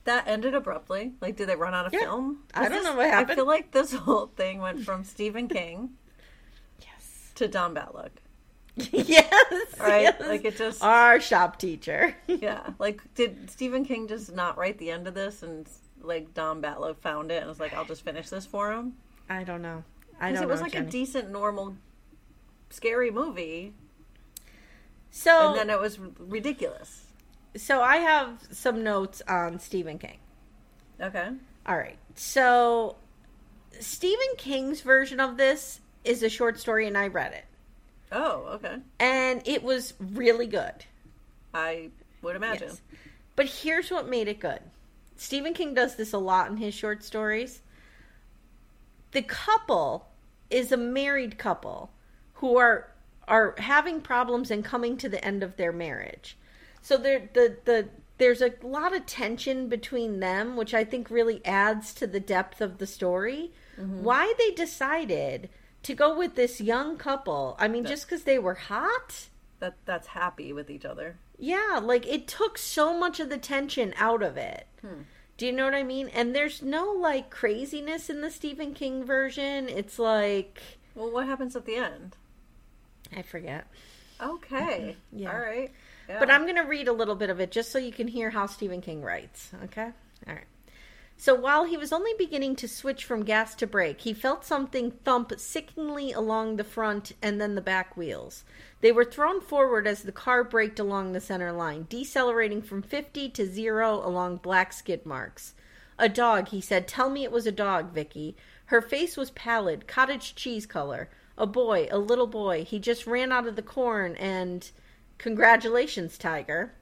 that ended abruptly. Like, did they run out of Yeah. film? I don't this- know what happened. I feel like this whole thing went from Stephen King. To Don Batlook. yes. Right? yes. Like, it just- Our shop teacher. Yeah. Like, did Stephen King just not write the end of this and like Don Batlow found it and was like, I'll just finish this for him? I don't know. I Because don't it was know, like Jenny. a decent, normal, scary movie, So and then it was r- ridiculous. so I have some notes on Stephen King. Okay. All right. So Stephen King's version of this is a short story and I read it. Oh, okay. And it was really good. I would imagine. Yes. But here's what made it good. Stephen King does this a lot in his short stories. The couple is a married couple who are are having problems and coming to the end of their marriage. So there the the there's a lot of tension between them, which I think really adds to the depth of the story. Mm-hmm. Why they decided to go with this young couple. I mean, just because they were hot? That that's happy with each other. Yeah, like it took so much of the tension out of it. Hmm. Do you know what I mean? And there's no like craziness in the Stephen King version. It's like Well, what happens at the end? I forget. Okay. Yeah. All right. Yeah. But I'm going to read a little bit of it just so you can hear how Stephen King writes, okay? All right. So while he was only beginning to switch from gas to brake, he felt something thump sickeningly along the front and then the back wheels. They were thrown forward as the car braked along the center line, decelerating from 50 to 0 along black skid marks. A dog, he said. Tell me it was a dog, Vicky. Her face was pallid, cottage cheese color. A boy, a little boy. He just ran out of the corn and. Congratulations, Tiger.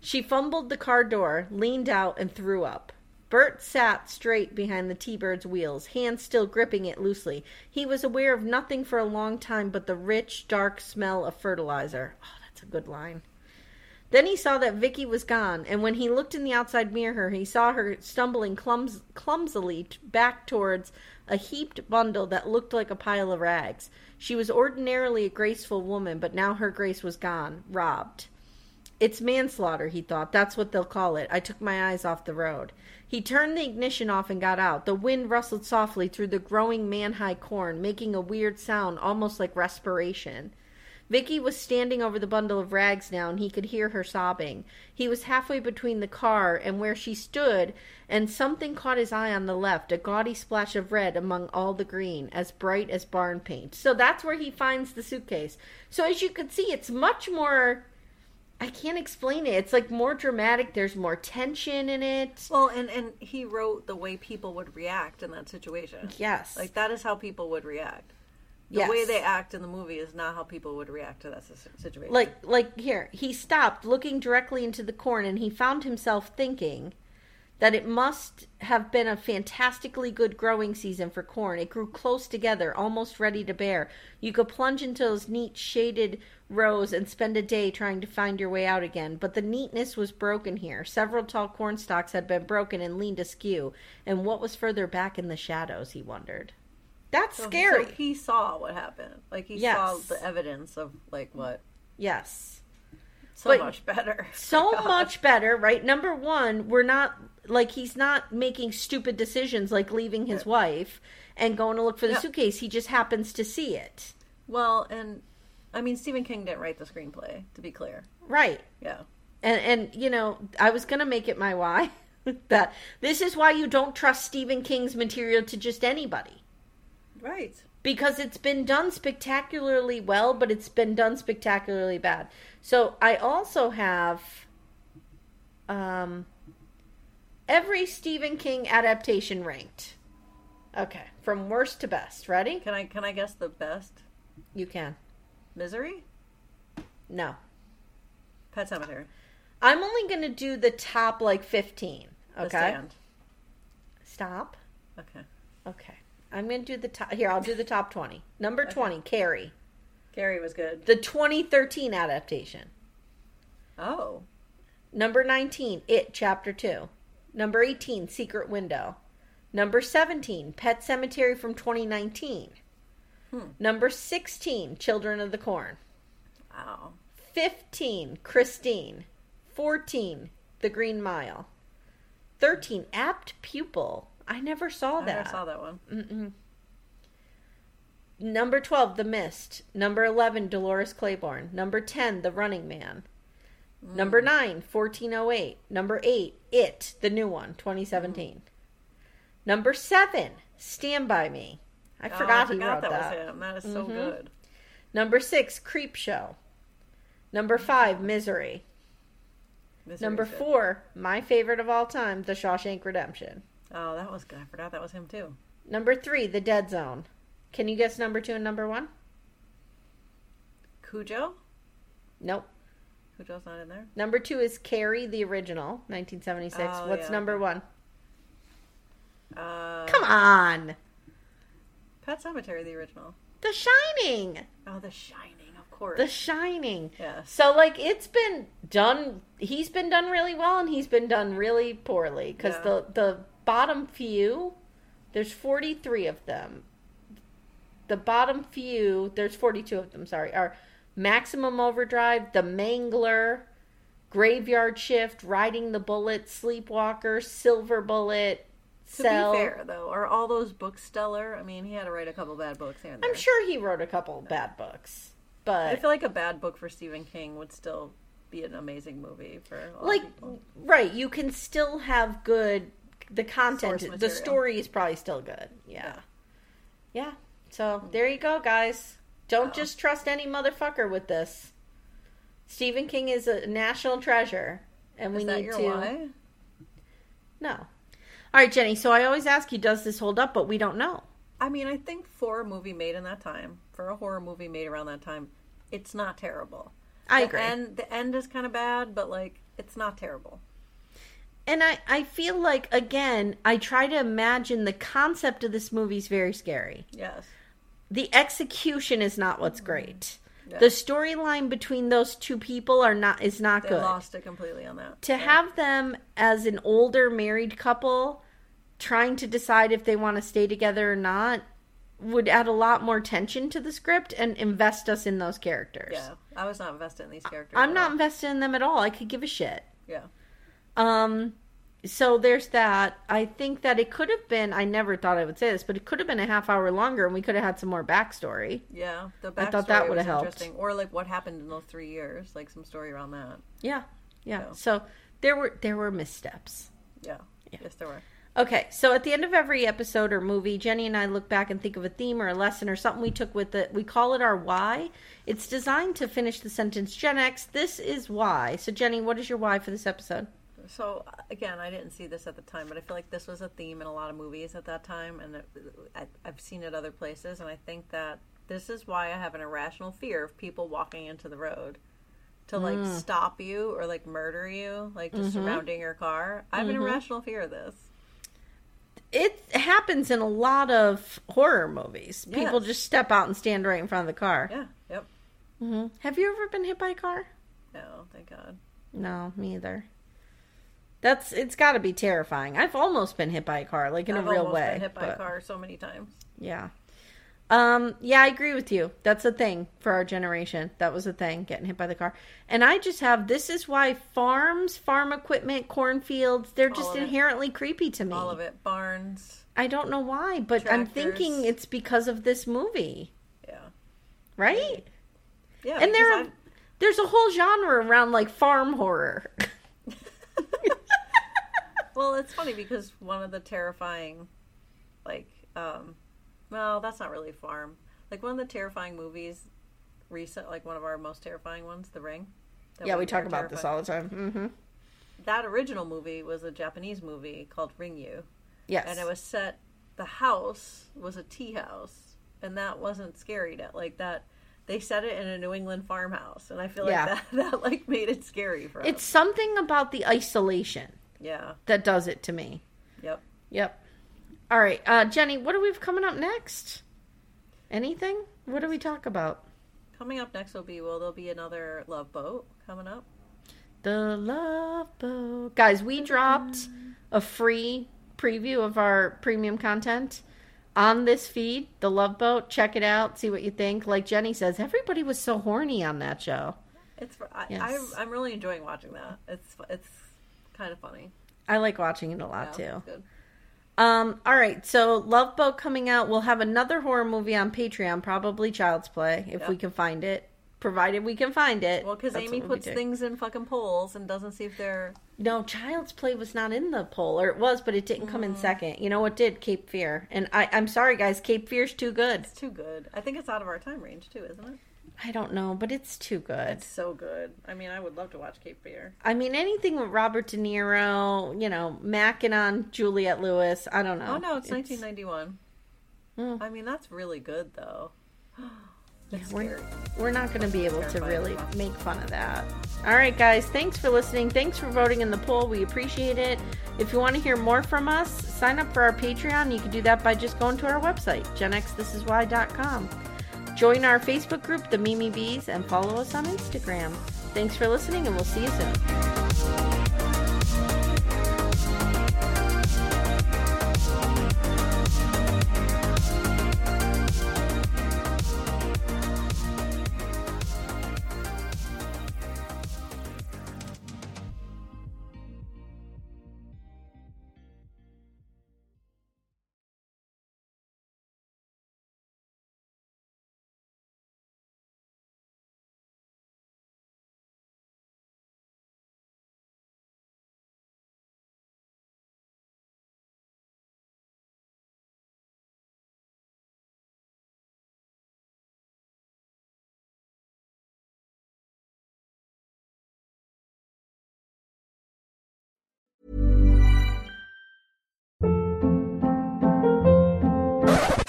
She fumbled the car door, leaned out, and threw up. Burt sat straight behind the T-Bird's wheels, hands still gripping it loosely. He was aware of nothing for a long time but the rich, dark smell of fertilizer. Oh, that's a good line. Then he saw that Vicky was gone, and when he looked in the outside mirror, he saw her stumbling clums- clumsily t- back towards a heaped bundle that looked like a pile of rags. She was ordinarily a graceful woman, but now her grace was gone, robbed. It's manslaughter, he thought. That's what they'll call it. I took my eyes off the road. He turned the ignition off and got out. The wind rustled softly through the growing man high corn, making a weird sound, almost like respiration. Vicky was standing over the bundle of rags now, and he could hear her sobbing. He was halfway between the car and where she stood, and something caught his eye on the left, a gaudy splash of red among all the green, as bright as barn paint. So that's where he finds the suitcase. So as you can see, it's much more. I can't explain it. It's like more dramatic. There's more tension in it. Well, and and he wrote the way people would react in that situation. Yes. Like that is how people would react. The Yes. way they act in the movie is not how people would react to that situation. like like here he stopped looking directly into the corn and he found himself thinking that it must have been a fantastically good growing season for corn. It grew close together almost ready to bear. You could plunge into those neat shaded rows and spend a day trying to find your way out again. But the neatness was broken here. Several tall corn stalks had been broken and leaned askew. And what was further back in the shadows he wondered. That's So- scary. So he saw what happened. Like he Yes. saw the evidence of like what? Yes. So But- much better. so much better, right? Number one, we're not like he's not making stupid decisions like leaving his wife and going to look for the Yeah. suitcase. He just happens to see it. Well, and I mean Stephen King didn't write the screenplay. To be clear, Right. yeah. And and you know, I was gonna make it my why. that this is why you don't trust Stephen King's material to just anybody. Right. because it's been done spectacularly well, but it's been done spectacularly bad. So I also have um, every Stephen King adaptation ranked. Okay, from worst to best. Ready? Can I can I guess the best? You can. Misery? No. Pet Sematary. I'm only going to do the top like 15. The Okay. Stop. Okay. Okay. I'm going to do the top. Here, I'll do the top 20. Number 20, Carrie. Carrie was good. The 2013 adaptation. Oh. Number 19, It Chapter 2. Number 18, Secret Window. Number 17, Pet Sematary from 2019. Hmm. Number 16, Children of the Corn. Wow. 15, Christine. 14, The Green Mile. 13, Apt Pupil. I never saw I that. I never saw that one. Number 12, The Mist. Number 11, Dolores Claiborne. Number 10, The Running Man. Number 9, 1408. Number 8, It, the new one, 2017. Number 7, Stand By Me. I Oh, forgot, I he wrote that, that. was him. That is so mm-hmm. good. Number 6, Creepshow. Number mm-hmm. 5, Misery. Misery's Number good. 4, my favorite of all time, The Shawshank Redemption. Oh, that was good. I forgot that was him too. Number 3, The Dead Zone. Can you guess number 2 and number 1? Cujo? Nope. Cujo's not in there. Number two is Carrie, the original, 1976. Oh, What's yeah, number one? Uh, Come on! Pet Sematary, the original. The Shining! Oh, The Shining, of course. The Shining. Yeah. So, like, it's been done, he's been done really well and he's been done really poorly. Because Yeah. the, the bottom few, there's 43 of them. The bottom few, there's 42 of them, sorry, are Maximum Overdrive, The Mangler, Graveyard Shift, Riding the Bullet, Sleepwalker, Silver Bullet, to be fair, though, are all those books stellar? I mean, he had to write a couple bad books here. I'm sure he wrote a couple bad books, but I feel like a bad book for Stephen King would still be an amazing movie for like right, you can still have good the content. The story is probably still good. Yeah, yeah. So there you go, guys. Don't just trust any motherfucker with this. Stephen King is a national treasure, and we Is need to. why? No. All right, Jenny. So I always ask you, does this hold up? But we don't know. I mean, I think for a movie made in that time, for a horror movie made around that time, it's not terrible. I the agree. End, the end is kind of bad, but like, it's not terrible. And I, I feel like again, I try to imagine the concept of this movie is very scary. Yes. The execution is not what's great. Yeah. The storyline between those two people are not is not They good. lost it completely on that. to have them as an older married couple trying to decide if they want to stay together or not would add a lot more tension to the script and invest us in those characters. Yeah, I was not invested in these characters. I'm not all. invested in them at all. I could give a shit. Yeah. Um, so there's that. I think that it could have been. I never thought I would say this, but it could have been a half hour longer, and we could have had some more backstory. Yeah, the I thought that was would've helped. interesting, or like what happened in those three years, like some story around that. Yeah, yeah. Yeah. So there were there were missteps. Yeah, yes, there were. Okay, so at the end of every episode or movie, Jenny and I look back and think of a theme or a lesson or something we took with it. We call it our why. It's designed to finish the sentence Gen X, this is why. So, Jenny, what is your why for this episode? So again, I didn't see this at the time, but I feel like this was a theme in a lot of movies at that time, and it, I, I've seen it other places, and I think that this is why I have an irrational fear of people walking into the road to like Mm. stop you or like murder you, like just Mm-hmm. surrounding your car. I have an irrational fear of this. It happens in a lot of horror movies. People just step out and stand right in front of the car. Yeah. Yep. Have you ever been hit by a car? No, thank God. No, me either. That's it's got to be terrifying. I've almost been hit by a car, like in I've a real almost way. been hit by a car so many times. Yeah. Um, yeah, I agree with you. That's a thing for our generation. That was a thing, getting hit by the car. And I just have this is why farms, farm equipment, cornfields, they're just of it. inherently creepy to me. All of it, barns. I don't know why, but I'm thinking it's because of this movie, Yeah. right? Yeah. And there are, there's a whole genre around like farm horror. Well, it's funny because one of the terrifying, like, um, Well, that's not really farm. Like one of the terrifying movies, recent, like one of our most terrifying ones, The Ring. Yeah, we talk about this all the time. Mm-hmm. That original movie was a Japanese movie called Ringu, Yes. and it was set. The house was a tea house, and that wasn't scary. To, like that, they set it in a New England farmhouse, and I feel like Yeah. that that like made it scary for us. It's something about the isolation yeah, that does it to me. yep. Yep. All right, uh, Jenny, what do we have coming up next? Anything? What do we talk about? Coming up next will be well, there'll be another Love Boat coming up. The Love Boat. Guys, we dropped a free preview of our premium content on this feed, The Love Boat. Check it out, see what you think. Like Jenny says, everybody was so horny on that show. It's I, Yes. I'm really enjoying watching that. It's it's kind of funny. I like watching it a lot Yeah, too. good. Um, all right, so Love Boat coming out. We'll have another horror movie on Patreon, probably Child's Play, if Yeah. we can find it. Provided we can find it. Well, because Amy what we'll be puts things in fucking polls and doesn't see if they're. No, Child's Play was not in the poll, or it was, but it didn't come in Mm. second. You know what did? Cape Fear. And I, I'm sorry, guys, Cape Fear's too good. It's too good. I think it's out of our time range too, isn't it? I don't know, but it's too good. It's so good. I mean, I would love to watch Cape Fear. I mean, anything with Robert De Niro, you know, macking on Juliette Lewis. I don't know. Oh no, it's, 1991. Hmm. I mean, that's really good though. It's we're- We're not going to be able to really make fun of that. All right, guys, thanks for listening. Thanks for voting in the poll. We appreciate it. If you want to hear more from us, sign up for our Patreon. You can do that by just going to our website, genxthisiswhy.com. Join our Facebook group, The Mimi Bees, and follow us on Instagram. Thanks for listening, and we'll see you soon.